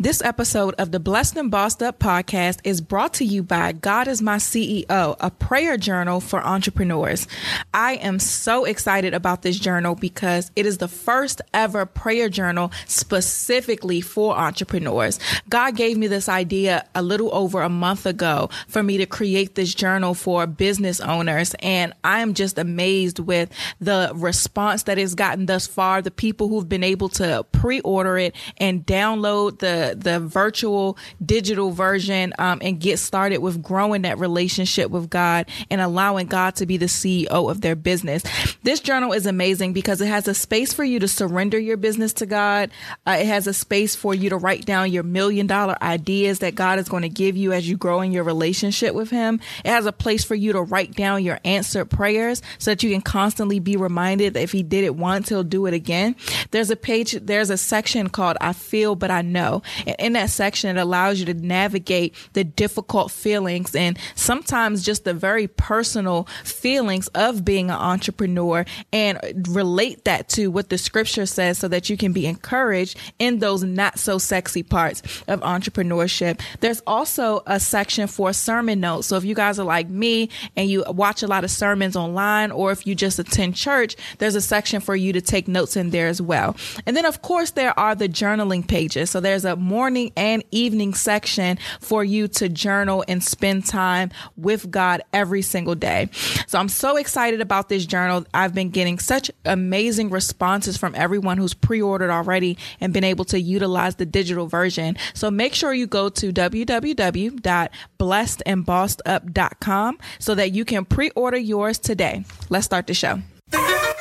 This episode of the Blessed and Bossed Up podcast is brought to you by God is My CEO, a prayer journal for entrepreneurs. I am so excited about this journal because it is the first ever prayer journal specifically for entrepreneurs. God gave me this idea a little over a month ago for me to create this journal for business owners. And I am just amazed with the response that it's gotten thus far, the people who've been able to pre order it and download the the virtual digital version um, and get started with growing that relationship with God and allowing God to be the CEO of their business. This journal is amazing because it has a space for you to surrender your business to God. Uh, it has a space for you to write down your million dollar ideas that God is going to give you as you grow in your relationship with Him. It has a place for you to write down your answered prayers so that you can constantly be reminded that if He did it once, He'll do it again. There's a page, there's a section called I Feel But I Know. And in that section, it allows you to navigate the difficult feelings and sometimes just the very personal feelings of being an entrepreneur and relate that to what the scripture says so that you can be encouraged in those not so sexy parts of entrepreneurship. There's also a section for sermon notes. So if you guys are like me and you watch a lot of sermons online or if you just attend church, there's a section for you to take notes in there as well. And then of course there are the journaling pages. So there's a morning and evening section for you to journal and spend time with God every single day. So I'm so excited about this journal. I've been getting such amazing responses from everyone who's pre-ordered already and been able to utilize the digital version. So make sure you go to www.blessedandbossedup.com so that you can pre-order yours today. Let's start the show.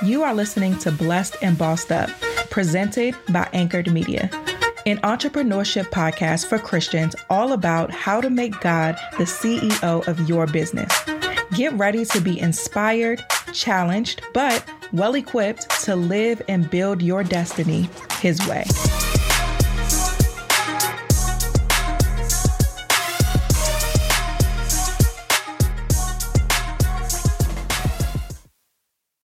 You are listening to Blessed and Bossed Up, presented by Anchored Media an entrepreneurship podcast for Christians all about how to make God the CEO of your business. Get ready to be inspired, challenged, but well equipped to live and build your destiny His way.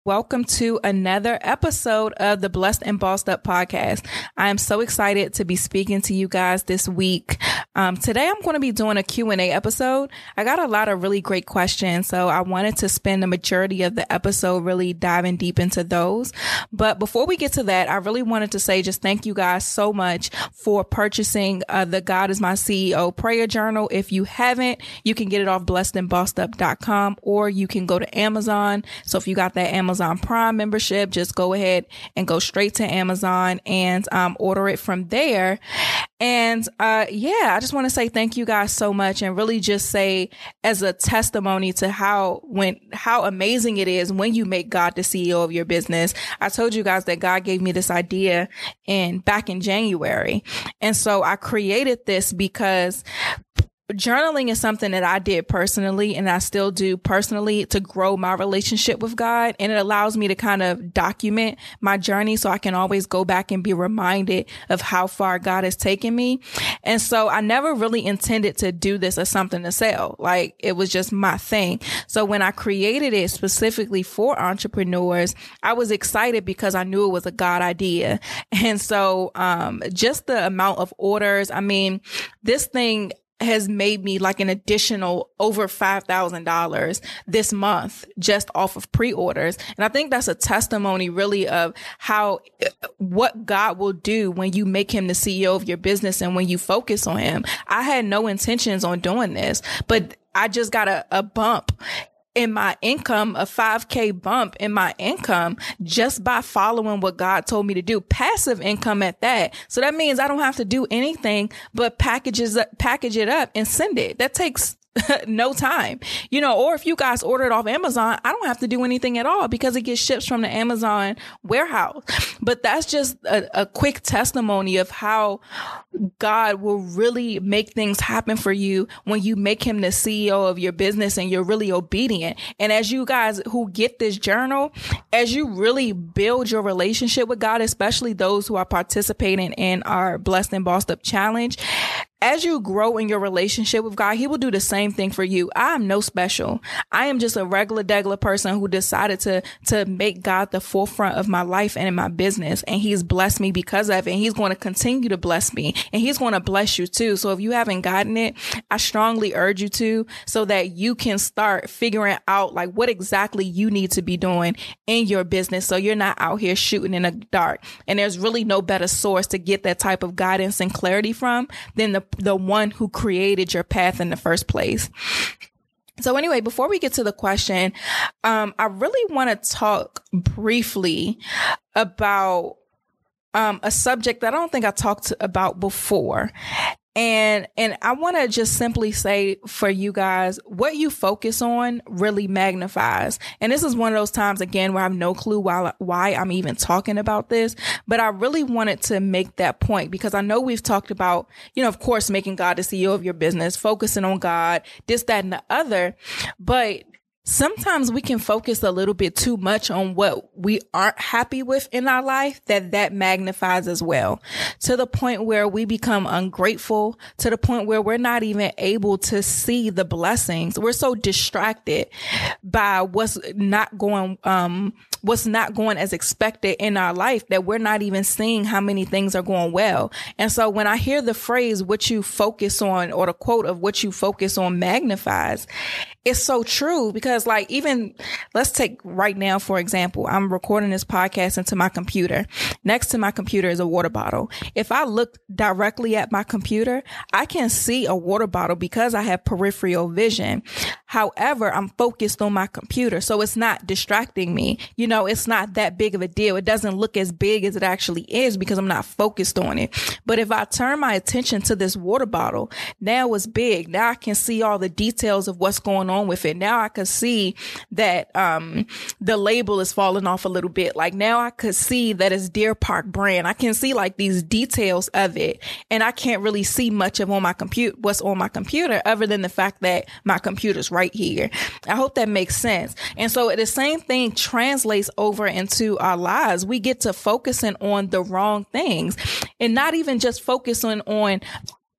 Welcome to another episode of the Blessed and Bossed Up podcast. I am so excited to be speaking to you guys this week. Um, today I'm going to be doing a Q&A episode. I got a lot of really great questions, so I wanted to spend the majority of the episode really diving deep into those. But before we get to that, I really wanted to say just thank you guys so much for purchasing uh, the God is My CEO prayer journal. If you haven't, you can get it off blessedandbossedup.com or you can go to Amazon. So if you got that Amazon Amazon Prime membership, just go ahead and go straight to Amazon and um, order it from there. And uh, yeah, I just want to say thank you guys so much and really just say as a testimony to how when how amazing it is when you make God the CEO of your business. I told you guys that God gave me this idea in back in January. And so I created this because journaling is something that I did personally and I still do personally to grow my relationship with God. And it allows me to kind of document my journey so I can always go back and be reminded of how far God has taken me. And so I never really intended to do this as something to sell. Like it was just my thing. So when I created it specifically for entrepreneurs, I was excited because I knew it was a God idea. And so, um, just the amount of orders, I mean, this thing, has made me like an additional over $5,000 this month just off of pre-orders. And I think that's a testimony really of how, what God will do when you make him the CEO of your business and when you focus on him. I had no intentions on doing this, but I just got a, a bump in my income, a 5K bump in my income just by following what God told me to do. Passive income at that. So that means I don't have to do anything but packages, package it up and send it. That takes no time, you know, or if you guys order it off Amazon, I don't have to do anything at all because it gets shipped from the Amazon warehouse. But that's just a, a quick testimony of how God will really make things happen for you when you make him the CEO of your business and you're really obedient. And as you guys who get this journal, as you really build your relationship with God, especially those who are participating in our Blessed and Bossed Up challenge, as you grow in your relationship with God, He will do the same thing for you. I am no special. I am just a regular, degular person who decided to, to make God the forefront of my life and in my business. And He's blessed me because of it. And He's going to continue to bless me and He's going to bless you too. So if you haven't gotten it, I strongly urge you to so that you can start figuring out like what exactly you need to be doing in your business. So you're not out here shooting in the dark. And there's really no better source to get that type of guidance and clarity from than the the one who created your path in the first place. So anyway, before we get to the question, um, I really want to talk briefly about um, a subject that I don't think I talked about before. And, and I want to just simply say for you guys, what you focus on really magnifies. And this is one of those times again where I have no clue why, why I'm even talking about this, but I really wanted to make that point because I know we've talked about, you know, of course, making God the CEO of your business, focusing on God, this, that, and the other. But sometimes we can focus a little bit too much on what we aren't happy with in our life that that magnifies as well to the point where we become ungrateful to the point where we're not even able to see the blessings we're so distracted by what's not going um what's not going as expected in our life that we're not even seeing how many things are going well. And so when I hear the phrase, what you focus on or the quote of what you focus on magnifies, it's so true because like even let's take right now, for example, I'm recording this podcast into my computer. Next to my computer is a water bottle. If I look directly at my computer, I can see a water bottle because I have peripheral vision. However, I'm focused on my computer. So it's not distracting me. You know, it's not that big of a deal. It doesn't look as big as it actually is because I'm not focused on it. But if I turn my attention to this water bottle, now it's big. Now I can see all the details of what's going on with it. Now I can see that, um, the label is falling off a little bit. Like now I could see that it's Deer Park brand. I can see like these details of it and I can't really see much of on my computer, what's on my computer other than the fact that my computer's right here. I hope that makes sense. And so the same thing translates over into our lives. We get to focusing on the wrong things and not even just focusing on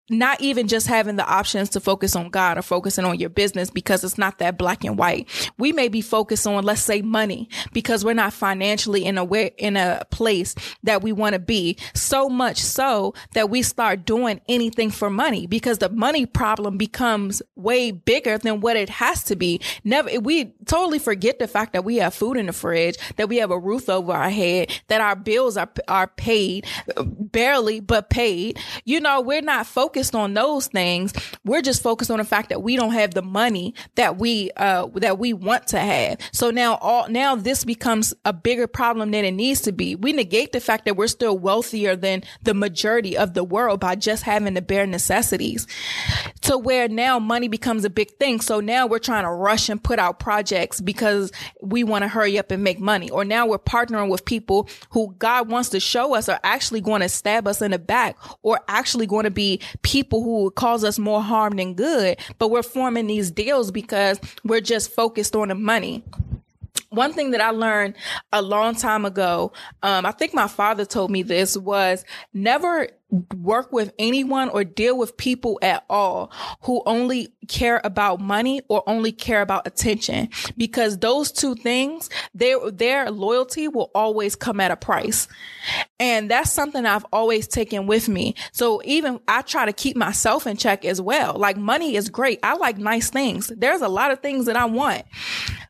not even just having the options to focus on God or focusing on your business because it's not that black and white. We may be focused on, let's say money because we're not financially in a way, in a place that we want to be so much so that we start doing anything for money because the money problem becomes way bigger than what it has to be. Never, we totally forget the fact that we have food in the fridge, that we have a roof over our head, that our bills are, are paid barely, but paid. You know, we're not focused focused on those things. We're just focused on the fact that we don't have the money that we uh that we want to have. So now all now this becomes a bigger problem than it needs to be. We negate the fact that we're still wealthier than the majority of the world by just having the bare necessities. To where now money becomes a big thing. So now we're trying to rush and put out projects because we want to hurry up and make money. Or now we're partnering with people who God wants to show us are actually going to stab us in the back or actually going to be people who cause us more harm than good. But we're forming these deals because we're just focused on the money one thing that I learned a long time ago, um, I think my father told me this was never work with anyone or deal with people at all who only care about money or only care about attention. Because those two things their their loyalty will always come at a price. And that's something I've always taken with me. So even I try to keep myself in check as well. Like money is great. I like nice things. There's a lot of things that I want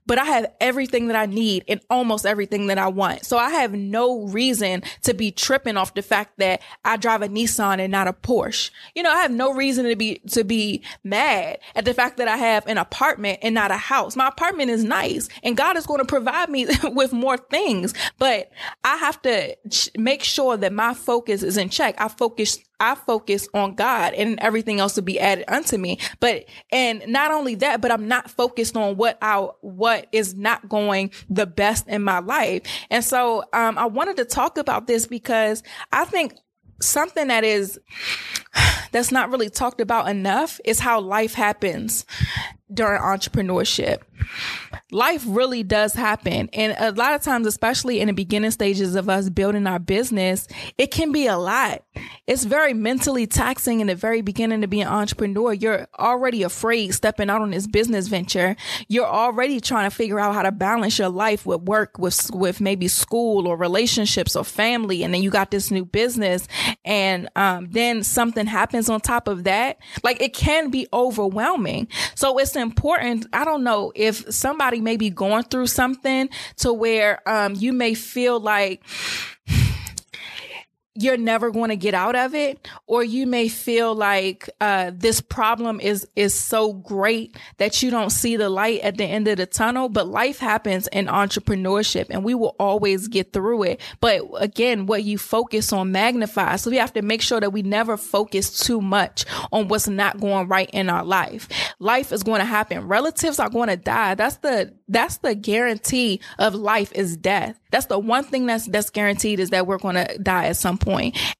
but I have everything that I need and almost everything that I want. So I have no reason to be tripping off the fact that I drive a Nissan and not a Porsche. You know, I have no reason to be, to be mad at the fact that I have an apartment and not a house. My apartment is nice and God is going to provide me with more things, but I have to make sure that my focus is in check. I focus I focus on God and everything else to be added unto me. But, and not only that, but I'm not focused on what I, what is not going the best in my life. And so, um, I wanted to talk about this because I think something that is, that's not really talked about enough is how life happens during entrepreneurship life really does happen. And a lot of times, especially in the beginning stages of us building our business, it can be a lot. It's very mentally taxing in the very beginning to be an entrepreneur. You're already afraid stepping out on this business venture. You're already trying to figure out how to balance your life with work, with, with maybe school or relationships or family. And then you got this new business. And, um, then something happens on top of that. Like it can be overwhelming. So it's important. I don't know if somebody may be going through something to where um, you may feel like you're never going to get out of it or you may feel like uh, this problem is is so great that you don't see the light at the end of the tunnel but life happens in entrepreneurship and we will always get through it. But again what you focus on magnifies. So we have to make sure that we never focus too much on what's not going right in our life. Life is going to happen. Relatives are going to die. That's the that's the guarantee of life is death. That's the one thing that's that's guaranteed is that we're going to die at some point.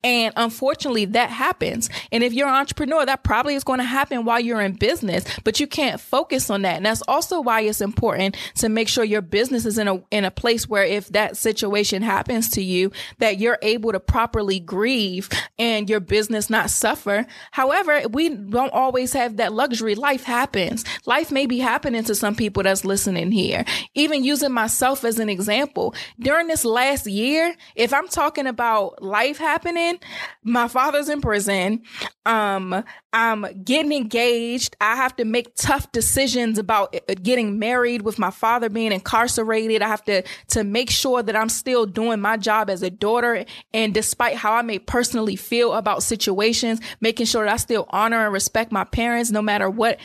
And unfortunately, that happens. And if you're an entrepreneur, that probably is going to happen while you're in business, but you can't focus on that. And that's also why it's important to make sure your business is in a in a place where if that situation happens to you, that you're able to properly grieve and your business not suffer. However, we don't always have that luxury. Life happens. Life may be happening to some people that's listening here. Even using myself as an example, during this last year, if I'm talking about life happening, my father's in prison. Um, I'm getting engaged. I have to make tough decisions about uh, getting married with my father being incarcerated. I have to, to make sure that I'm still doing my job as a daughter. And despite how I may personally feel about situations, making sure that I still honor and respect my parents, no matter what,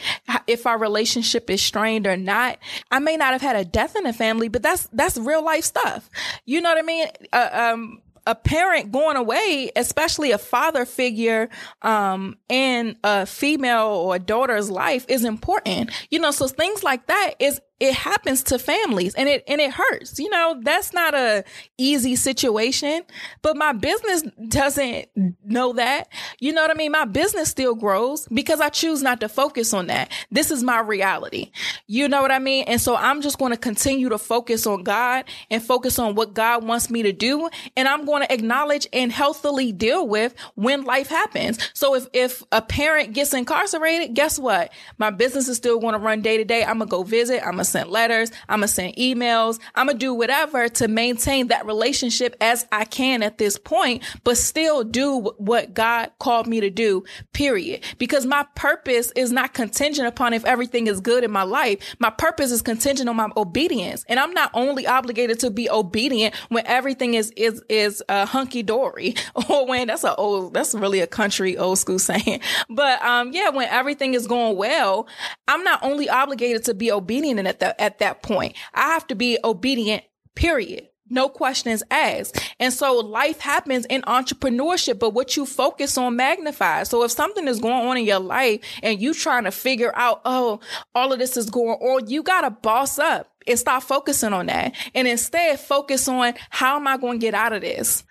if our relationship is strained or not. I may not have had a death in the family, but that's, that's real life stuff. You know what I mean? Uh, um, a parent going away, especially a father figure, um, in a female or daughter's life is important. You know, so things like that is it happens to families and it and it hurts. You know, that's not a easy situation, but my business doesn't know that. You know what I mean? My business still grows because I choose not to focus on that. This is my reality. You know what I mean? And so I'm just going to continue to focus on God and focus on what God wants me to do and I'm going to acknowledge and healthily deal with when life happens. So if if a parent gets incarcerated, guess what? My business is still going to run day to day. I'm going to go visit, I'm going to send letters. I'm going to send emails. I'm going to do whatever to maintain that relationship as I can at this point, but still do what God called me to do, period. Because my purpose is not contingent upon if everything is good in my life. My purpose is contingent on my obedience. And I'm not only obligated to be obedient when everything is, is, is uh, hunky dory or when that's a old, that's really a country old school saying. But, um, yeah, when everything is going well, I'm not only obligated to be obedient at that, at that point. I have to be obedient, period no questions asked. And so life happens in entrepreneurship, but what you focus on magnifies. So if something is going on in your life and you trying to figure out, oh, all of this is going on, you got to boss up and stop focusing on that. And instead focus on how am I going to get out of this?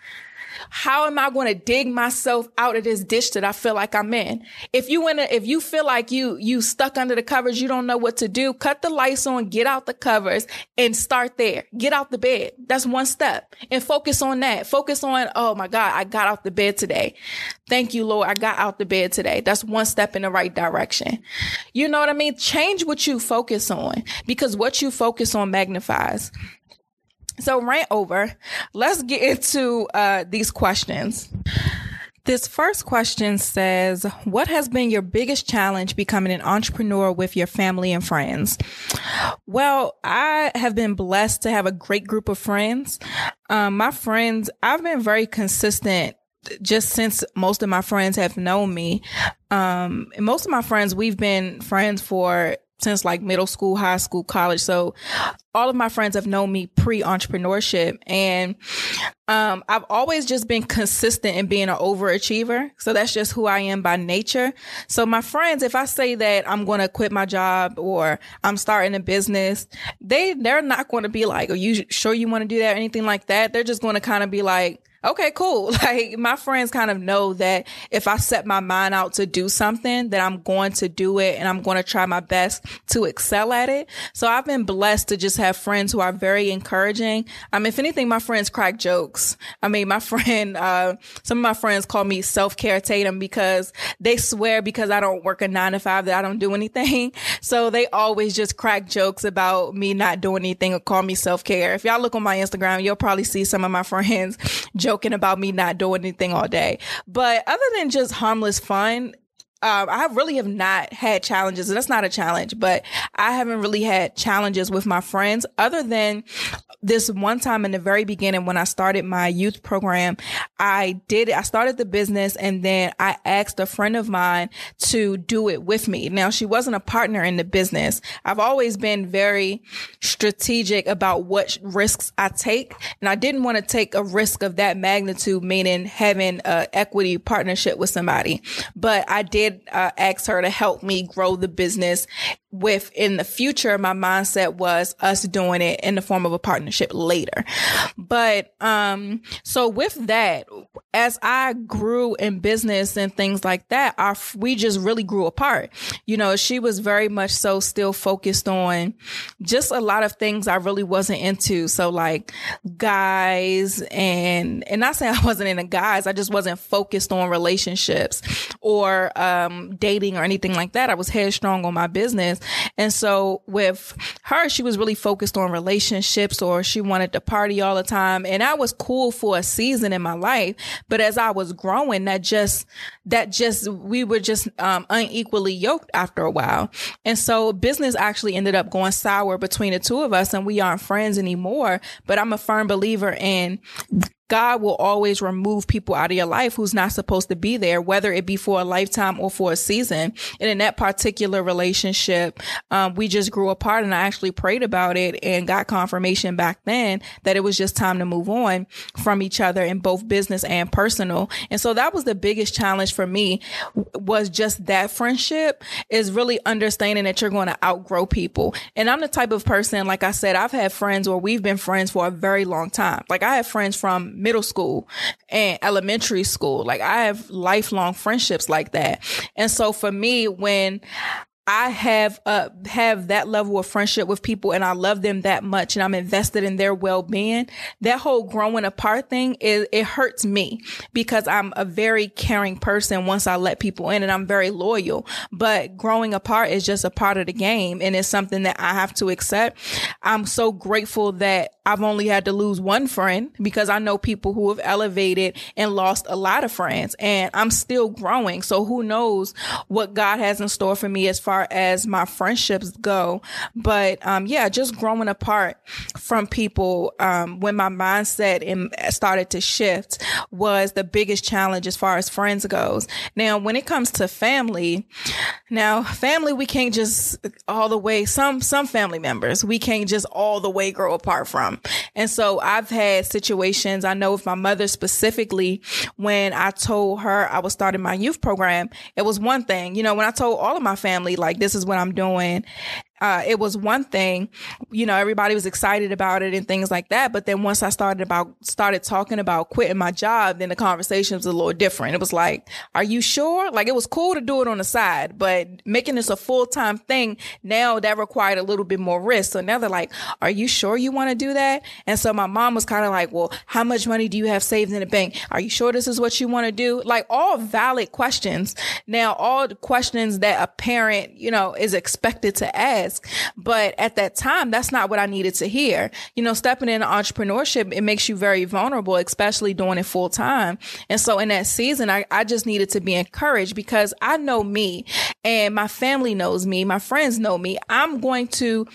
How am I going to dig myself out of this ditch that I feel like I'm in? If you in a, if you feel like you, you stuck under the covers, you don't know what to do, cut the lights on, get out the covers and start there. Get out the bed. That's one step and focus on that. Focus on, oh my God, I got out the bed today. Thank you, Lord. I got out the bed today. That's one step in the right direction. You know what I mean? Change what you focus on because what you focus on magnifies. So rant over. Let's get into uh, these questions. This first question says, What has been your biggest challenge becoming an entrepreneur with your family and friends? Well, I have been blessed to have a great group of friends. Um, my friends, I've been very consistent just since most of my friends have known me. Um, most of my friends, we've been friends for since like middle school, high school, college. So all of my friends have known me pre entrepreneurship and um, I've always just been consistent in being an overachiever. So that's just who I am by nature. So my friends, if I say that I'm going to quit my job or I'm starting a business, they, they're not going to be like, are you sure you want to do that or anything like that? They're just going to kind of be like, okay, cool. Like my friends kind of know that if I set my mind out to do something, that I'm going to do it and I'm going to try my best to excel at it. So I've been blessed to just have friends who are very encouraging. Um, if anything, my friends crack jokes. I mean, my friend, uh, some of my friends call me self-care Tatum because they swear because I don't work a nine to five that I don't do anything. So they always just crack jokes about me not doing anything or call me self-care. If y'all look on my Instagram, you'll probably see some of my friends joking about me not doing anything all day. But other than just harmless fun, um, I really have not had challenges. That's not a challenge, but I haven't really had challenges with my friends other than this one time in the very beginning when I started my youth program. I did. I started the business and then I asked a friend of mine to do it with me. Now she wasn't a partner in the business. I've always been very strategic about what risks I take. And I didn't want to take a risk of that magnitude, meaning having a equity partnership with somebody, but I did did uh, ask her to help me grow the business with in the future, my mindset was us doing it in the form of a partnership later. But, um, so with that, as I grew in business and things like that, our, we just really grew apart. You know, she was very much so still focused on just a lot of things I really wasn't into. So like guys and, and not saying I wasn't into guys, I just wasn't focused on relationships or, um, dating or anything like that. I was headstrong on my business. And so with her, she was really focused on relationships or she wanted to party all the time. And I was cool for a season in my life. But as I was growing, that just, that just, we were just um, unequally yoked after a while. And so business actually ended up going sour between the two of us and we aren't friends anymore. But I'm a firm believer in God will always remove people out of your life who's not supposed to be there, whether it be for a lifetime or for a season. And in that particular relationship, um, we just grew apart and I actually prayed about it and got confirmation back then that it was just time to move on from each other in both business and personal. And so that was the biggest challenge for me was just that friendship is really understanding that you're going to outgrow people. And I'm the type of person, like I said, I've had friends where we've been friends for a very long time. Like I have friends from middle school and elementary school. Like I have lifelong friendships like that. And so for me, when I have uh have that level of friendship with people and I love them that much and I'm invested in their well-being, that whole growing apart thing is it hurts me because I'm a very caring person once I let people in and I'm very loyal. But growing apart is just a part of the game and it's something that I have to accept. I'm so grateful that I've only had to lose one friend because I know people who have elevated and lost a lot of friends and I'm still growing. So who knows what God has in store for me as far as my friendships go. But, um, yeah, just growing apart from people, um, when my mindset started to shift was the biggest challenge as far as friends goes. Now, when it comes to family, now family, we can't just all the way, some, some family members, we can't just all the way grow apart from. And so I've had situations, I know with my mother specifically, when I told her I was starting my youth program, it was one thing, you know, when I told all of my family, like, this is what I'm doing uh, it was one thing, you know, everybody was excited about it and things like that. But then once I started about, started talking about quitting my job, then the conversation was a little different. It was like, are you sure? Like it was cool to do it on the side, but making this a full time thing now that required a little bit more risk. So now they're like, are you sure you want to do that? And so my mom was kind of like, well, how much money do you have saved in the bank? Are you sure this is what you want to do? Like all valid questions. Now, all the questions that a parent, you know, is expected to ask but at that time, that's not what I needed to hear. You know, stepping into entrepreneurship, it makes you very vulnerable, especially doing it full time. And so in that season, I, I just needed to be encouraged because I know me and my family knows me. My friends know me. I'm going to,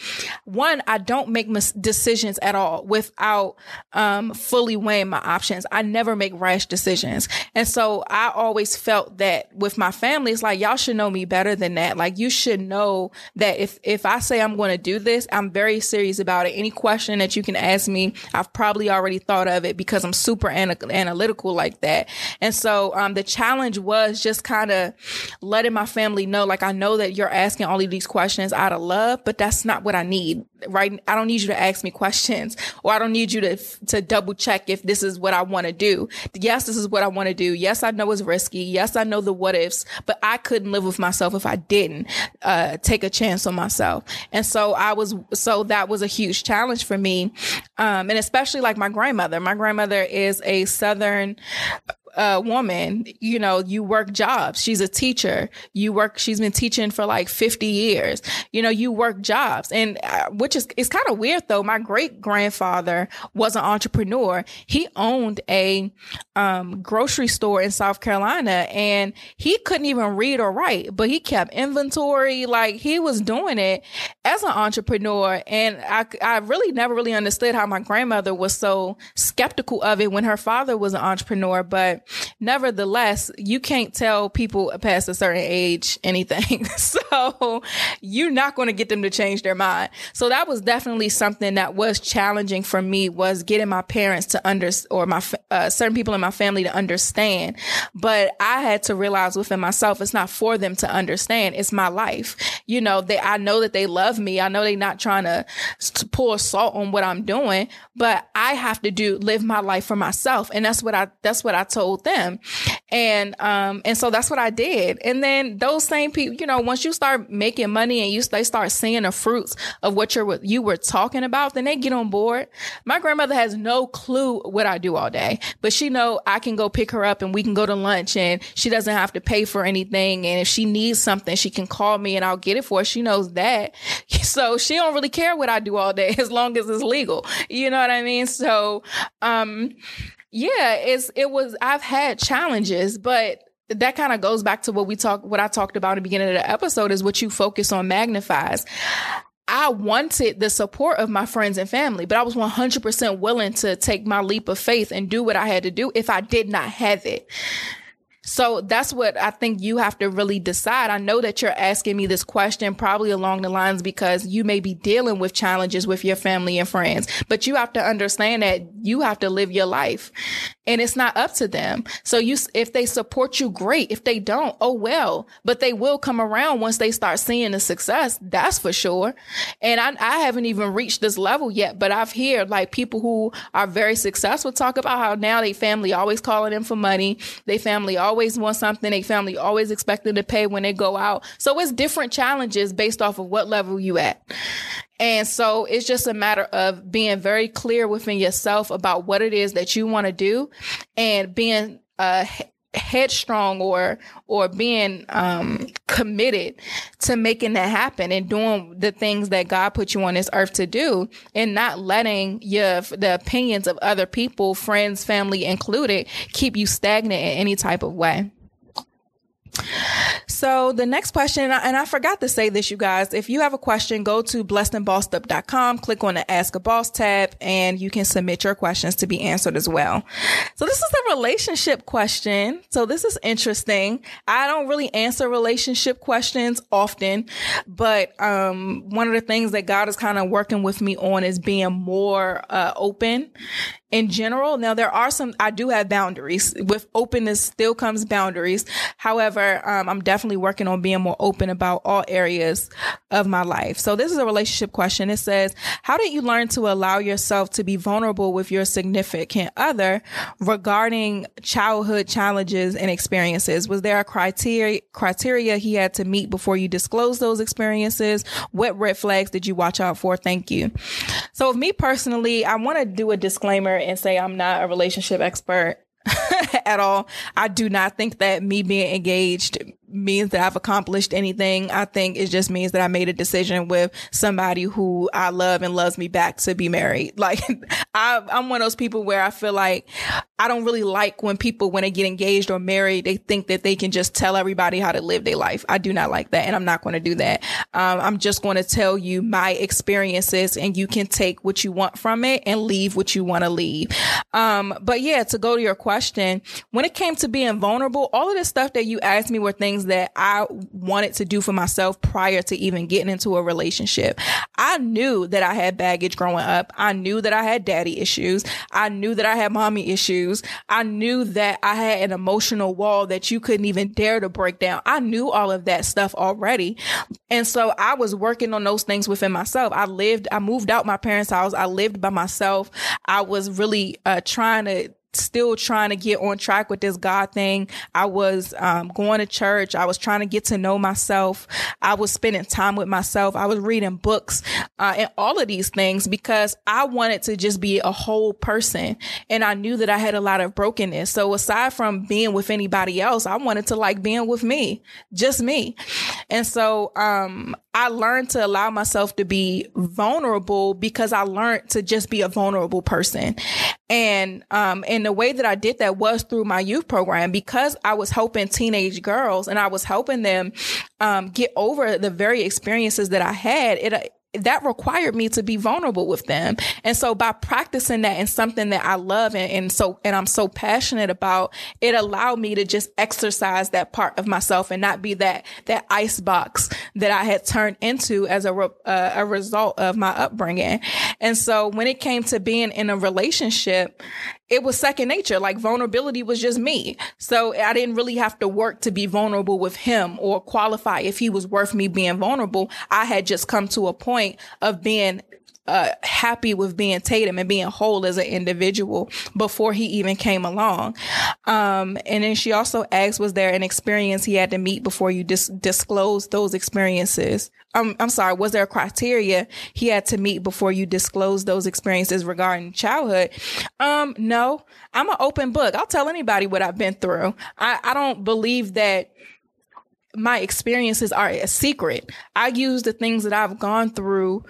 one, I don't make mis- decisions at all without, um, fully weighing my options. I never make rash decisions. And so I always felt that with my family, it's like, y'all should know me better than that. Like you should know that if, if if I say I'm going to do this, I'm very serious about it. Any question that you can ask me, I've probably already thought of it because I'm super ana- analytical like that. And so, um, the challenge was just kind of letting my family know, like, I know that you're asking all of these questions out of love, but that's not what I need, right? I don't need you to ask me questions or I don't need you to, to double check if this is what I want to do. Yes, this is what I want to do. Yes, I know it's risky. Yes, I know the what ifs, but I couldn't live with myself if I didn't, uh, take a chance on myself. And so I was, so that was a huge challenge for me. Um, and especially like my grandmother. My grandmother is a Southern uh, woman, you know, you work jobs. She's a teacher. You work, she's been teaching for like 50 years. You know, you work jobs. And uh, which is, it's kind of weird though. My great grandfather was an entrepreneur. He owned a um, grocery store in South Carolina and he couldn't even read or write, but he kept inventory. Like he was doing it as an entrepreneur. And I, I really never really understood how my grandmother was so skeptical of it when her father was an entrepreneur. But nevertheless, you can't tell people past a certain age anything. so you're not going to get them to change their mind. So that was definitely something that was challenging for me was getting my parents to under or my uh, certain people in my family to understand. But I had to realize within myself, it's not for them to understand. It's my life. You know, they, I know that they love me. I know they're not trying to, to pour salt on what I'm doing, but I have to do, live my life for myself. And that's what I, that's what I told told them. And, um, and so that's what I did. And then those same people, you know, once you start making money and you, they start seeing the fruits of what you're, you were talking about, then they get on board. My grandmother has no clue what I do all day, but she know I can go pick her up and we can go to lunch and she doesn't have to pay for anything. And if she needs something, she can call me and I'll get it for her. She knows that. So she don't really care what I do all day as long as it's legal. You know what I mean? So, um, yeah, it's it was I've had challenges, but that kind of goes back to what we talk what I talked about in the beginning of the episode is what you focus on magnifies. I wanted the support of my friends and family, but I was 100% willing to take my leap of faith and do what I had to do if I did not have it. So that's what I think you have to really decide. I know that you're asking me this question probably along the lines because you may be dealing with challenges with your family and friends, but you have to understand that you have to live your life. And it's not up to them. So you, if they support you, great. If they don't, oh well, but they will come around once they start seeing the success. That's for sure. And I, I haven't even reached this level yet, but I've heard like people who are very successful talk about how now they family always calling them for money. They family always want something. They family always expecting to pay when they go out. So it's different challenges based off of what level you at. And so it's just a matter of being very clear within yourself about what it is that you want to do and being uh, headstrong or or being um, committed to making that happen and doing the things that God put you on this earth to do and not letting your the opinions of other people, friends, family included, keep you stagnant in any type of way. So the next question, and I, forgot to say this, you guys, if you have a question, go to blessedandbossedup.com, click on the ask a boss tab, and you can submit your questions to be answered as well. So this is a relationship question. So this is interesting. I don't really answer relationship questions often, but, um, one of the things that God is kind of working with me on is being more, uh, open in general. Now there are some, I do have boundaries with openness still comes boundaries. However, um, I'm definitely working on being more open about all areas of my life. So this is a relationship question. It says, how did you learn to allow yourself to be vulnerable with your significant other regarding childhood challenges and experiences? Was there a criteria, criteria he had to meet before you disclose those experiences? What red flags did you watch out for? Thank you. So, with me personally, I want to do a disclaimer and say I'm not a relationship expert at all. I do not think that me being engaged means that I've accomplished anything. I think it just means that I made a decision with somebody who I love and loves me back to be married. Like I, am one of those people where I feel like I don't really like when people, when they get engaged or married, they think that they can just tell everybody how to live their life. I do not like that. And I'm not going to do that. Um, I'm just going to tell you my experiences and you can take what you want from it and leave what you want to leave. Um, but yeah, to go to your question, when it came to being vulnerable, all of the stuff that you asked me were things that I wanted to do for myself prior to even getting into a relationship. I knew that I had baggage growing up. I knew that I had daddy issues. I knew that I had mommy issues. I knew that I had an emotional wall that you couldn't even dare to break down. I knew all of that stuff already. And so I was working on those things within myself. I lived, I moved out my parents' house. I lived by myself. I was really uh, trying to still trying to get on track with this God thing. I was um, going to church. I was trying to get to know myself. I was spending time with myself. I was reading books uh, and all of these things because I wanted to just be a whole person. And I knew that I had a lot of brokenness. So aside from being with anybody else, I wanted to like being with me, just me. And so um, I learned to allow myself to be vulnerable because I learned to just be a vulnerable person. And, um, and the way that I did that was through my youth program because I was helping teenage girls and I was helping them, um, get over the very experiences that I had. It, that required me to be vulnerable with them. And so by practicing that in something that I love and, and, so, and I'm so passionate about, it allowed me to just exercise that part of myself and not be that, that ice box that I had turned into as a, re, uh, a result of my upbringing. And so when it came to being in a relationship, it was second nature. Like vulnerability was just me. So I didn't really have to work to be vulnerable with him or qualify if he was worth me being vulnerable. I had just come to a point of being uh, happy with being Tatum and being whole as an individual before he even came along. Um, and then she also asked, was there an experience he had to meet before you dis- disclose those experiences? Um, I'm sorry, was there a criteria he had to meet before you disclose those experiences regarding childhood? Um, no, I'm an open book. I'll tell anybody what I've been through. I, I don't believe that my experiences are a secret. I use the things that I've gone through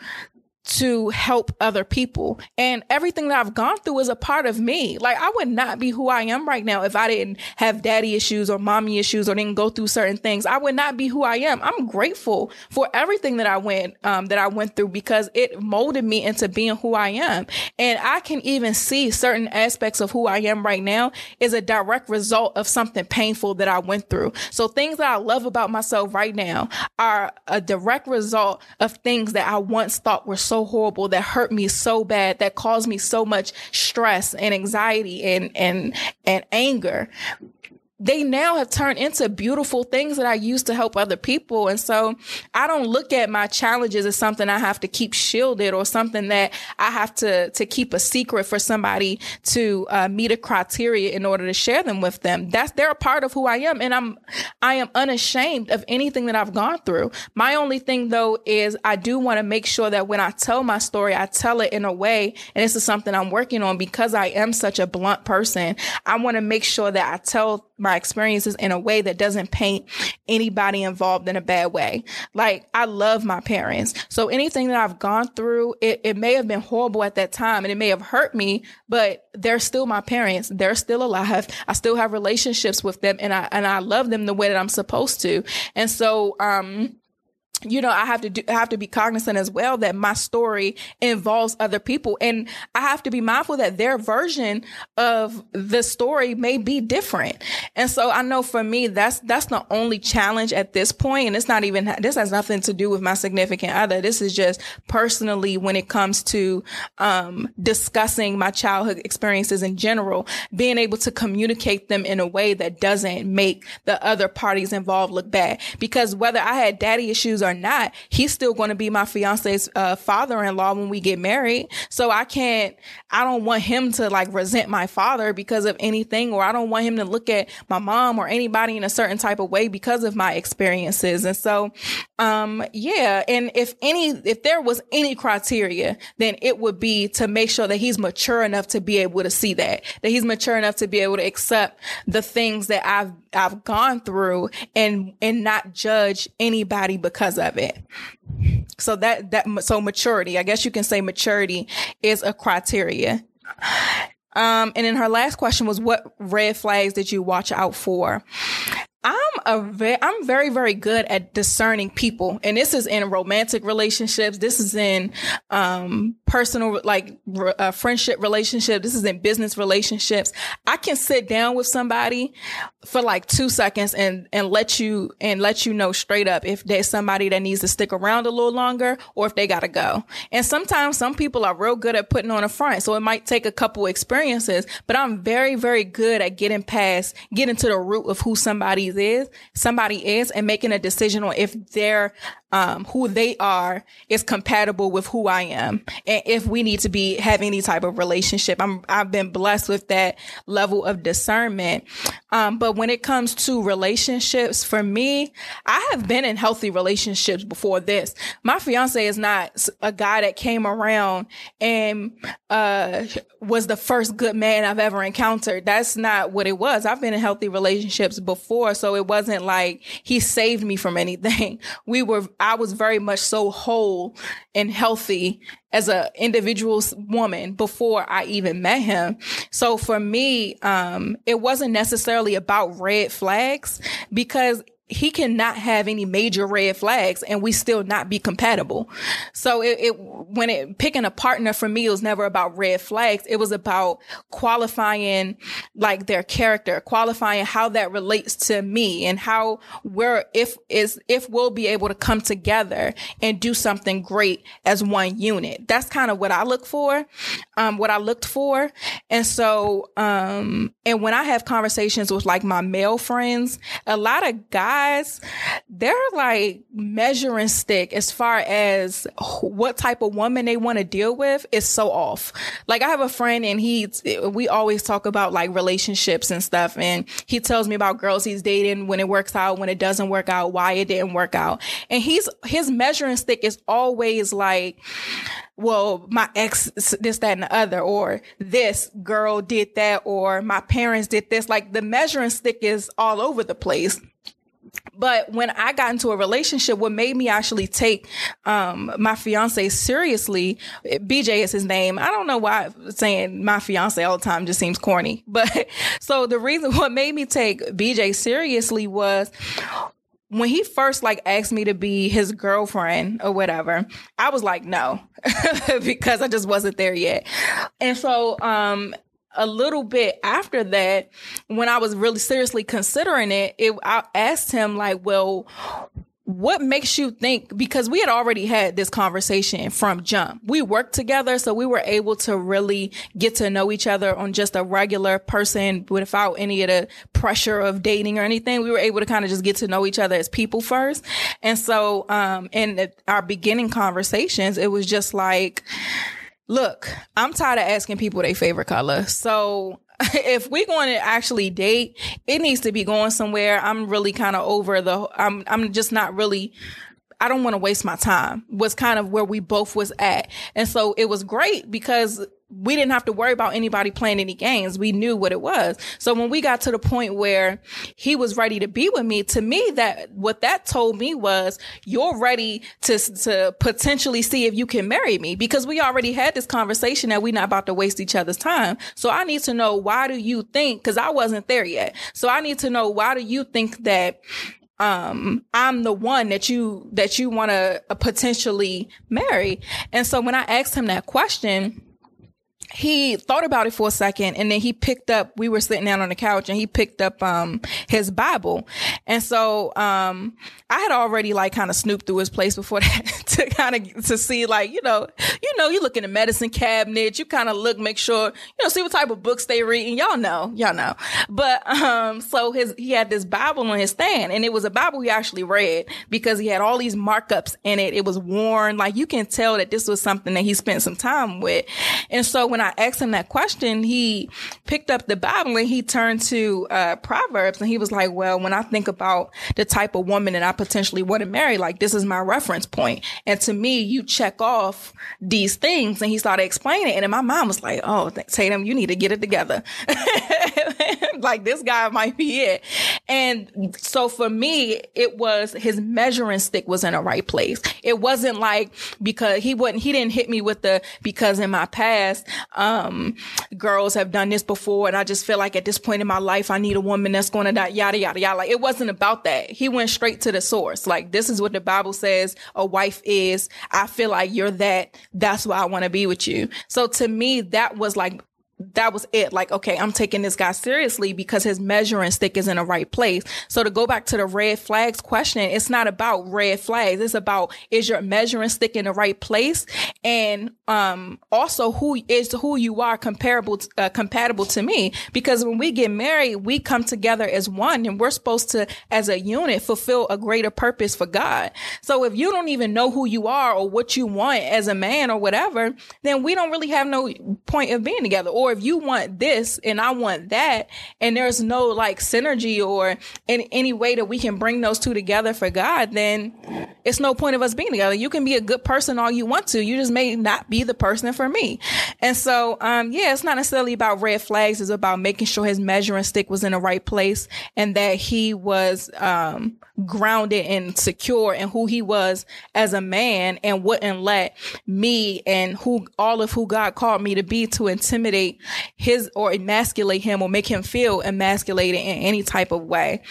to help other people. And everything that I've gone through is a part of me. Like I would not be who I am right now if I didn't have daddy issues or mommy issues or didn't go through certain things. I would not be who I am. I'm grateful for everything that I went, um, that I went through because it molded me into being who I am. And I can even see certain aspects of who I am right now is a direct result of something painful that I went through. So things that I love about myself right now are a direct result of things that I once thought were so so horrible, that hurt me so bad, that caused me so much stress and anxiety and, and, and anger they now have turned into beautiful things that I use to help other people. And so I don't look at my challenges as something I have to keep shielded or something that I have to, to keep a secret for somebody to uh, meet a criteria in order to share them with them. That's, they're a part of who I am. And I'm, I am unashamed of anything that I've gone through. My only thing though is I do want to make sure that when I tell my story, I tell it in a way, and this is something I'm working on because I am such a blunt person. I want to make sure that I tell my experiences in a way that doesn't paint anybody involved in a bad way. Like I love my parents. So anything that I've gone through, it, it may have been horrible at that time and it may have hurt me, but they're still my parents. They're still alive. I still have relationships with them and I, and I love them the way that I'm supposed to. And so, um, you know, I have to do, have to be cognizant as well that my story involves other people. And I have to be mindful that their version of the story may be different. And so I know for me, that's, that's the only challenge at this point. And it's not even, this has nothing to do with my significant other. This is just personally when it comes to, um, discussing my childhood experiences in general, being able to communicate them in a way that doesn't make the other parties involved look bad. Because whether I had daddy issues or not, he's still going to be my fiance's uh, father-in-law when we get married. So I can't, I don't want him to like resent my father because of anything, or I don't want him to look at my mom or anybody in a certain type of way because of my experiences. And so, um, yeah. And if any, if there was any criteria, then it would be to make sure that he's mature enough to be able to see that, that he's mature enough to be able to accept the things that I've, I've gone through and, and not judge anybody because of it. So that, that, so maturity, I guess you can say maturity is a criteria. Um, and then her last question was, what red flags did you watch out for? A I'm very very good at discerning people, and this is in romantic relationships. This is in um, personal like uh, friendship relationship. This is in business relationships. I can sit down with somebody for like two seconds and and let you and let you know straight up if there's somebody that needs to stick around a little longer or if they gotta go. And sometimes some people are real good at putting on a front, so it might take a couple experiences. But I'm very very good at getting past, getting to the root of who somebody is, somebody is, and making a decision on if they're um, who they are is compatible with who I am, and if we need to be have any type of relationship. I'm I've been blessed with that level of discernment. Um, but when it comes to relationships, for me, I have been in healthy relationships before this. My fiance is not a guy that came around and uh, was the first good man I've ever encountered. That's not what it was. I've been in healthy relationships before, so it wasn't like he saved me from anything. We were, I was very much so whole and healthy as an individual woman before I even met him. So for me, um, it wasn't necessarily about red flags because he cannot have any major red flags and we still not be compatible. So it, it, when it picking a partner for me, it was never about red flags. It was about qualifying like their character, qualifying how that relates to me and how we're, if is, if we'll be able to come together and do something great as one unit. That's kind of what I look for, um, what I looked for. And so, um, and when I have conversations with like my male friends, a lot of guys they're like measuring stick as far as what type of woman they want to deal with is so off. Like I have a friend and he, we always talk about like relationships and stuff. And he tells me about girls he's dating when it works out, when it doesn't work out, why it didn't work out. And he's, his measuring stick is always like, well, my ex, this, that, and the other, or this girl did that, or my parents did this. Like the measuring stick is all over the place. But when I got into a relationship, what made me actually take um, my fiance seriously, BJ is his name. I don't know why saying my fiance all the time just seems corny. But so the reason what made me take BJ seriously was when he first like asked me to be his girlfriend or whatever, I was like, no, because I just wasn't there yet. And so, um, a little bit after that, when I was really seriously considering it, it I asked him like, well, what makes you think because we had already had this conversation from jump. We worked together so we were able to really get to know each other on just a regular person without any of the pressure of dating or anything. We were able to kind of just get to know each other as people first. And so um in our beginning conversations it was just like look i'm tired of asking people their favorite color. So if we're going to actually date, it needs to be going somewhere. I'm really kind of over the. I'm I'm just not really. I don't want to waste my time. Was kind of where we both was at, and so it was great because we didn't have to worry about anybody playing any games. We knew what it was. So when we got to the point where he was ready to be with me, to me, that what that told me was you're ready to, to potentially see if you can marry me because we already had this conversation that we're not about to waste each other's time. So I need to know why do you think, cause I wasn't there yet. So I need to know why do you think that um i'm the one that you that you want to uh, potentially marry and so when i asked him that question he thought about it for a second and then he picked up we were sitting down on the couch and he picked up um his bible. And so um i had already like kind of snooped through his place before that to kind of to see like you know you know you look in the medicine cabinet you kind of look make sure you know see what type of books they read and y'all know y'all know. But um so his he had this bible on his stand and it was a bible he actually read because he had all these markups in it. It was worn like you can tell that this was something that he spent some time with. And so when I asked him that question, he picked up the Bible and he turned to uh, Proverbs and he was like, well, when I think about the type of woman that I potentially want to marry, like this is my reference point. And to me, you check off these things. And he started explaining it. And my mom was like, oh, Tatum, you need to get it together. like this guy might be it. And so for me, it was his measuring stick was in the right place. It wasn't like because he wouldn't, he didn't hit me with the, because in my past, um, girls have done this before. And I just feel like at this point in my life, I need a woman that's going to die, yada, yada, yada. Like it wasn't about that. He went straight to the source. Like this is what the Bible says a wife is. I feel like you're that. That's why I want to be with you. So to me, that was like that was it. Like, okay, I'm taking this guy seriously because his measuring stick is in the right place. So to go back to the red flags question, it's not about red flags. It's about is your measuring stick in the right place, and um also who is who you are comparable to, uh, compatible to me. Because when we get married, we come together as one, and we're supposed to, as a unit, fulfill a greater purpose for God. So if you don't even know who you are or what you want as a man or whatever, then we don't really have no point of being together. Or or if you want this and I want that, and there's no like synergy or in any way that we can bring those two together for God, then it's no point of us being together. You can be a good person all you want to. You just may not be the person for me. And so, um, yeah, it's not necessarily about red flags. It's about making sure his measuring stick was in the right place and that he was, um, grounded and secure in who he was as a man and wouldn't let me and who all of who God called me to be to intimidate his or emasculate him or make him feel emasculated in any type of way.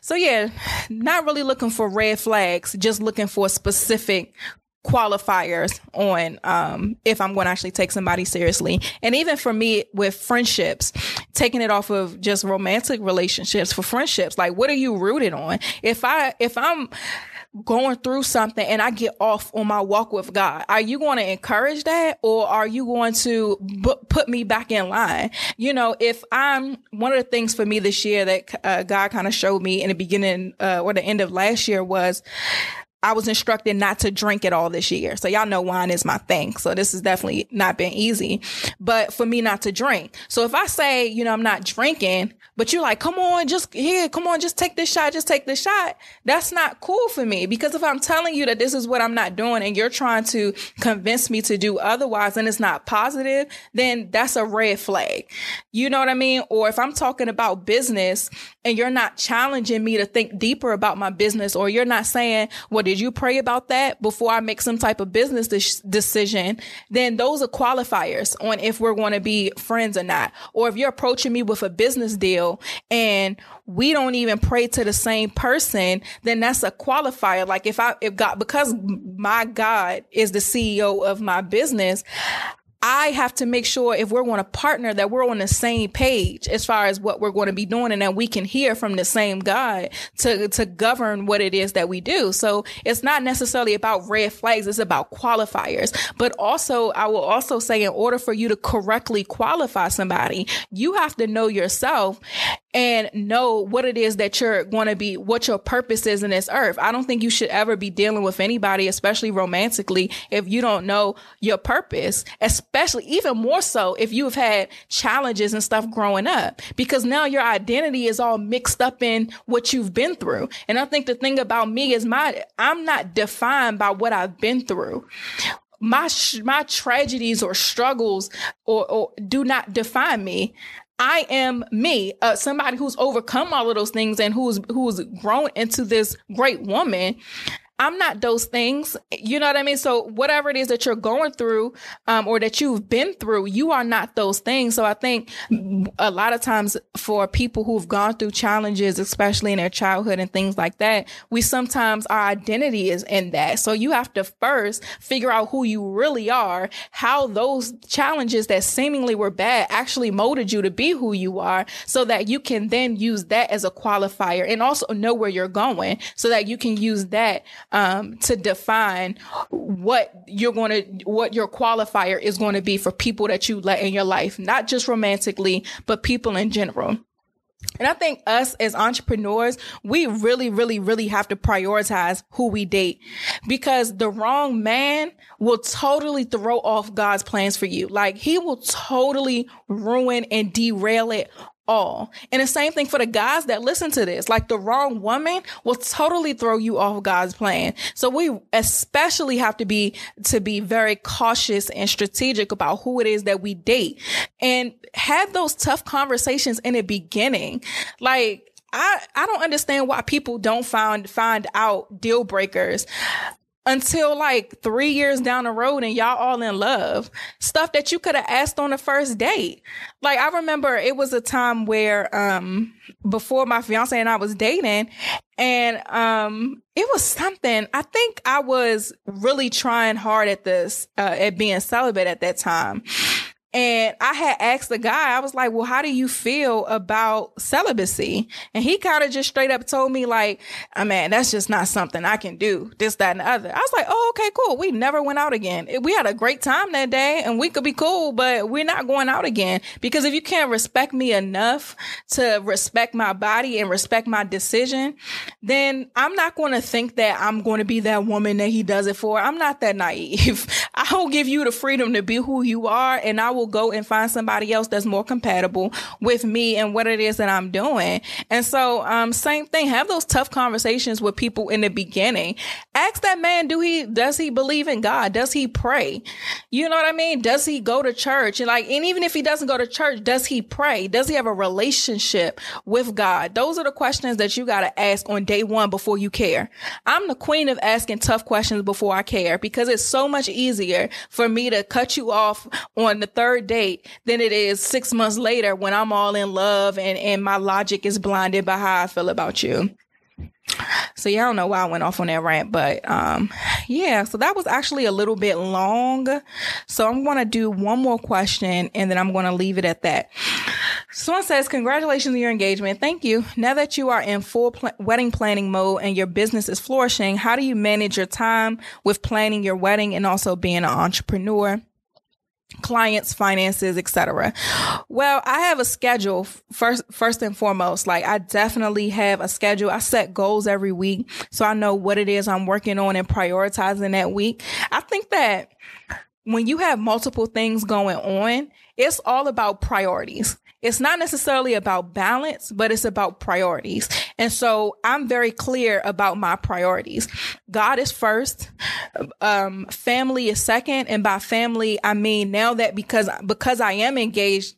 So yeah, not really looking for red flags, just looking for specific qualifiers on um, if I'm going to actually take somebody seriously. And even for me with friendships, taking it off of just romantic relationships for friendships, like what are you rooted on? If I if I'm going through something and I get off on my walk with God, are you going to encourage that or are you going to b- put me back in line? You know, if I'm one of the things for me this year that uh, God kind of showed me in the beginning uh, or the end of last year was I was instructed not to drink at all this year. So y'all know wine is my thing. So this has definitely not been easy, but for me not to drink. So if I say, you know, I'm not drinking, but you're like, come on, just here, come on, just take this shot, just take this shot. That's not cool for me because if I'm telling you that this is what I'm not doing and you're trying to convince me to do otherwise and it's not positive, then that's a red flag. You know what I mean? Or if I'm talking about business and you're not challenging me to think deeper about my business or you're not saying, well, did you pray about that before I make some type of business de- decision? Then those are qualifiers on if we're going to be friends or not. Or if you're approaching me with a business deal and we don't even pray to the same person, then that's a qualifier. Like if I, if God, because my God is the CEO of my business, I have to make sure if we're going to partner that we're on the same page as far as what we're going to be doing and that we can hear from the same God to, to govern what it is that we do. So it's not necessarily about red flags. It's about qualifiers. But also, I will also say in order for you to correctly qualify somebody, you have to know yourself and know what it is that you're going to be, what your purpose is in this earth. I don't think you should ever be dealing with anybody, especially romantically, if you don't know your purpose, especially even more so if you've had challenges and stuff growing up, because now your identity is all mixed up in what you've been through. And I think the thing about me is my, I'm not defined by what I've been through my my tragedies or struggles or, or do not define me. I am me, uh, somebody who's overcome all of those things and who's who's grown into this great woman. I'm not those things. You know what I mean? So whatever it is that you're going through, um, or that you've been through, you are not those things. So I think a lot of times for people who've gone through challenges, especially in their childhood and things like that, we sometimes our identity is in that. So you have to first figure out who you really are, how those challenges that seemingly were bad actually molded you to be who you are so that you can then use that as a qualifier and also know where you're going so that you can use that um, to define what you're going to, what your qualifier is going to be for people that you let in your life, not just romantically, but people in general. And I think us as entrepreneurs, we really, really, really have to prioritize who we date because the wrong man will totally throw off God's plans for you. Like he will totally ruin and derail it all. And the same thing for the guys that listen to this. Like the wrong woman will totally throw you off God's plan. So we especially have to be to be very cautious and strategic about who it is that we date and have those tough conversations in the beginning. Like I, I don't understand why people don't find find out deal breakers until like three years down the road and y'all all in love. Stuff that you could have asked on the first date. Like I remember it was a time where um before my fiance and I was dating and um it was something I think I was really trying hard at this uh, at being celibate at that time. And I had asked the guy, I was like, well, how do you feel about celibacy? And he kind of just straight up told me like, ah, oh, mean, that's just not something I can do. This, that, and the other. I was like, oh, okay, cool. We never went out again. We had a great time that day and we could be cool, but we're not going out again because if you can't respect me enough to respect my body and respect my decision, then I'm not going to think that I'm going to be that woman that he does it for. I'm not that naive. I will give you the freedom to be who you are and I will go and find somebody else that's more compatible with me and what it is that I'm doing. And so, um, same thing, have those tough conversations with people in the beginning. Ask that man, do he, does he believe in God? Does he pray? You know what I mean? Does he go to church? And like, and even if he doesn't go to church, does he pray? Does he have a relationship with God? Those are the questions that you got to ask on day one before you care. I'm the queen of asking tough questions before I care because it's so much easier for me to cut you off on the third third date than it is six months later when I'm all in love and, and my logic is blinded by how I feel about you. So yeah, I don't know why I went off on that rant, but um yeah, so that was actually a little bit long. So I'm to do one more question and then I'm to leave it at that. Someone says, congratulations on your engagement. Thank you. Now that you are in full pl- wedding planning mode and your business is flourishing, how do you manage your time with planning your wedding and also being an entrepreneur? Clients finances etc well i have a schedule first first and foremost. Like i definitely have a schedule. I set goals every week so i know what it is i'm working on and prioritizing that week. I think that when you have multiple things going on it's all about priorities it's not necessarily about balance, but it's about priorities. And so I'm very clear about my priorities. God is first. Um, family is second. And by family, I mean now that because, because I am engaged,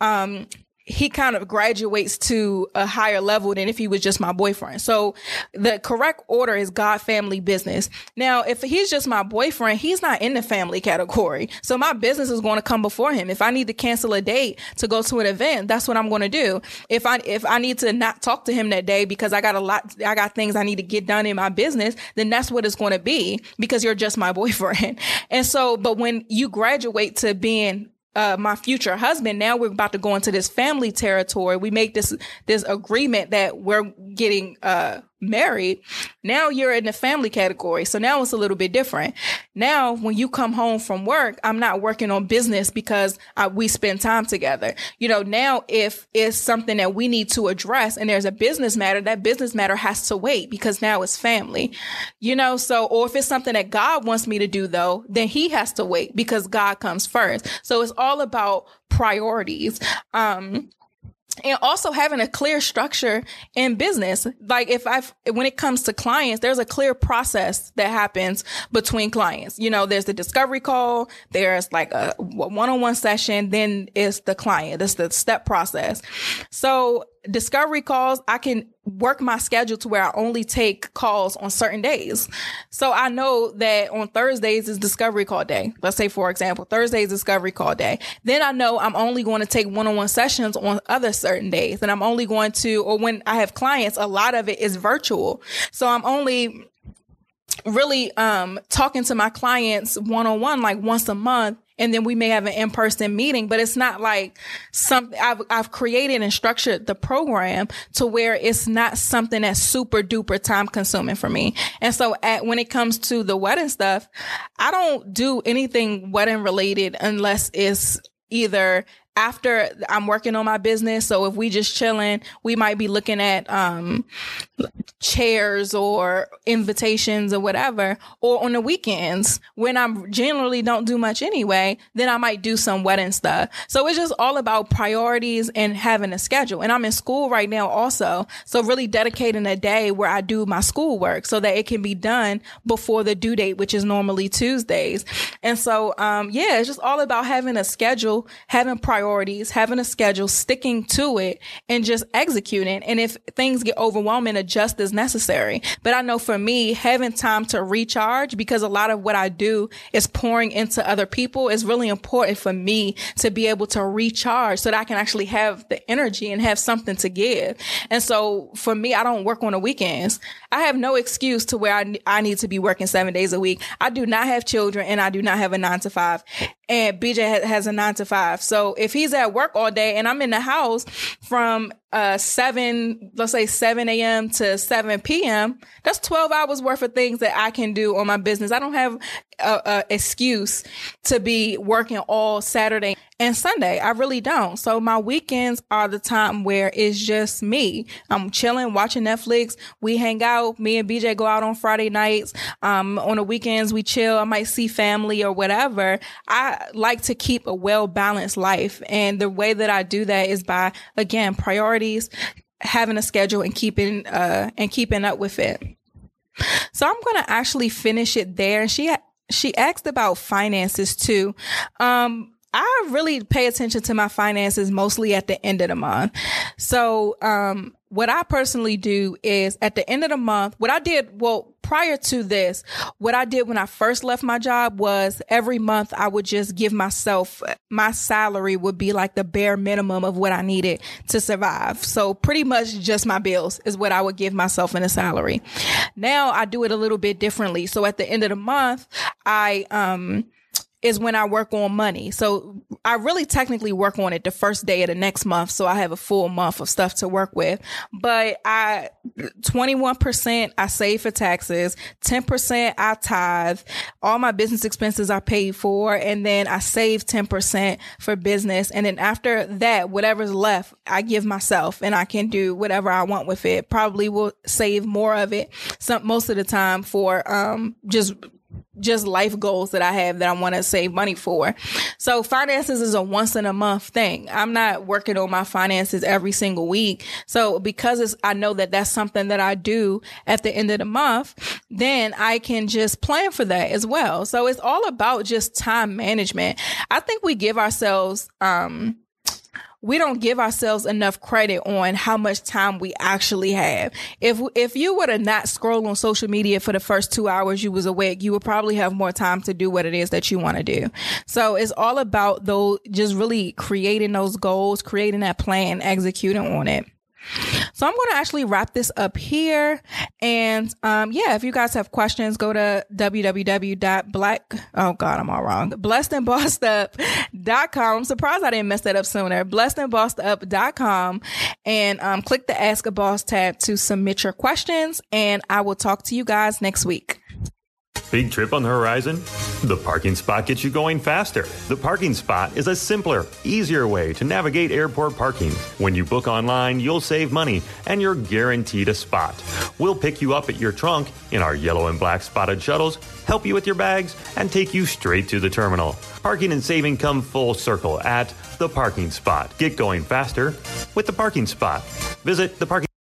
um, he kind of graduates to a higher level than if he was just my boyfriend. So the correct order is God, family, business. Now, if he's just my boyfriend, he's not in the family category. So my business is going to come before him. If I need to cancel a date to go to an event, that's what I'm going to do. If I, if I need to not talk to him that day because I got a lot, I got things I need to get done in my business, then that's what it's going to be because you're just my boyfriend. And so, but when you graduate to being uh, my future husband. Now we're about to go into this family territory. We make this this agreement that we're getting uh, married. Now you're in the family category. So now it's a little bit different. Now, when you come home from work, I'm not working on business because uh, we spend time together. You know, now if it's something that we need to address and there's a business matter, that business matter has to wait because now it's family. You know, so, or if it's something that God wants me to do though, then he has to wait because God comes first. So it's all about priorities. Um, and also having a clear structure in business. Like if I've, when it comes to clients, there's a clear process that happens between clients. You know, there's the discovery call, there's like a one-on-one session, then it's the client. It's the step process. So discovery calls, I can work my schedule to where I only take calls on certain days. So I know that on Thursdays is discovery call day. Let's say, for example, Thursdays discovery call day. Then I know I'm only going to take one-on-one sessions on other certain days. And I'm only going to, or when I have clients, a lot of it is virtual. So I'm only really um talking to my clients one on one like once a month and then we may have an in-person meeting but it's not like something I've, I've created and structured the program to where it's not something that's super duper time consuming for me. And so at, when it comes to the wedding stuff i don't do anything wedding related unless it's either after I'm working on my business. So if we just chilling, we might be looking at um, chairs or invitations or whatever. Or on the weekends when I generally don't do much anyway, then I might do some wedding stuff. So it's just all about priorities and having a schedule. And I'm in school right now also. So really dedicating a day where I do my schoolwork so that it can be done before the due date, which is normally Tuesdays. And so, um, yeah, it's just all about having a schedule, having priorities priorities, having a schedule, sticking to it and just executing. And if things get overwhelming, adjust as necessary. But I know for me, having time to recharge because a lot of what I do is pouring into other people is really important for me to be able to recharge so that I can actually have the energy and have something to give. And so for me, I don't work on the weekends. I have no excuse to where I, I need to be working seven days a week. I do not have children and I do not have a nine to five and BJ has a nine to five. So if he's at work all day and I'm in the house from uh, 7, let's say 7 a.m. to 7 p.m., that's 12 hours worth of things that I can do on my business. I don't have a, a excuse to be working all Saturday and Sunday. I really don't. So my weekends are the time where it's just me. I'm chilling, watching Netflix. We hang out. Me and BJ go out on Friday nights. Um, on the weekends, we chill. I might see family or whatever. I like to keep a well balanced life. And the way that I do that is by, again, priorities, having a schedule and keeping uh and keeping up with it. So I'm going to actually finish it there. She she asked about finances too. Um I really pay attention to my finances mostly at the end of the month. So, um, what I personally do is at the end of the month, what I did, well, prior to this, what I did when I first left my job was every month I would just give myself, my salary would be like the bare minimum of what I needed to survive. So pretty much just my bills is what I would give myself in a salary. Now I do it a little bit differently. So at the end of the month, I, um, is when I work on money. So I really technically work on it the first day of the next month. So I have a full month of stuff to work with. But I, 21% I save for taxes, 10% I tithe, all my business expenses I paid for, and then I save 10% for business. And then after that, whatever's left, I give myself and I can do whatever I want with it. Probably will save more of it some, most of the time for, um, just just life goals that I have that I want to save money for. So finances is a once in a month thing. I'm not working on my finances every single week. So because I know that that's something that I do at the end of the month, then I can just plan for that as well. So it's all about just time management. I think we give ourselves, um, we don't give ourselves enough credit on how much time we actually have. If if you were to not scroll on social media for the first two hours you was awake, you would probably have more time to do what it is that you want to do. So it's all about those just really creating those goals, creating that plan, executing on it. So I'm going to actually wrap this up here. And um, yeah, if you guys have questions, go to www.black. Oh God, I'm all wrong. Blessedandbossedup.com. I'm surprised I didn't mess that up sooner. Blessedandbossedup.com and um, click the Ask a Boss tab to submit your questions. And I will talk to you guys next week. Big trip on the horizon? The parking spot gets you going faster. The parking spot is a simpler, easier way to navigate airport parking. When you book online, you'll save money and you're guaranteed a spot. We'll pick you up at your trunk in our yellow and black spotted shuttles, help you with your bags, and take you straight to the terminal. Parking and saving come full circle at the parking spot. Get going faster with the parking spot. Visit the parking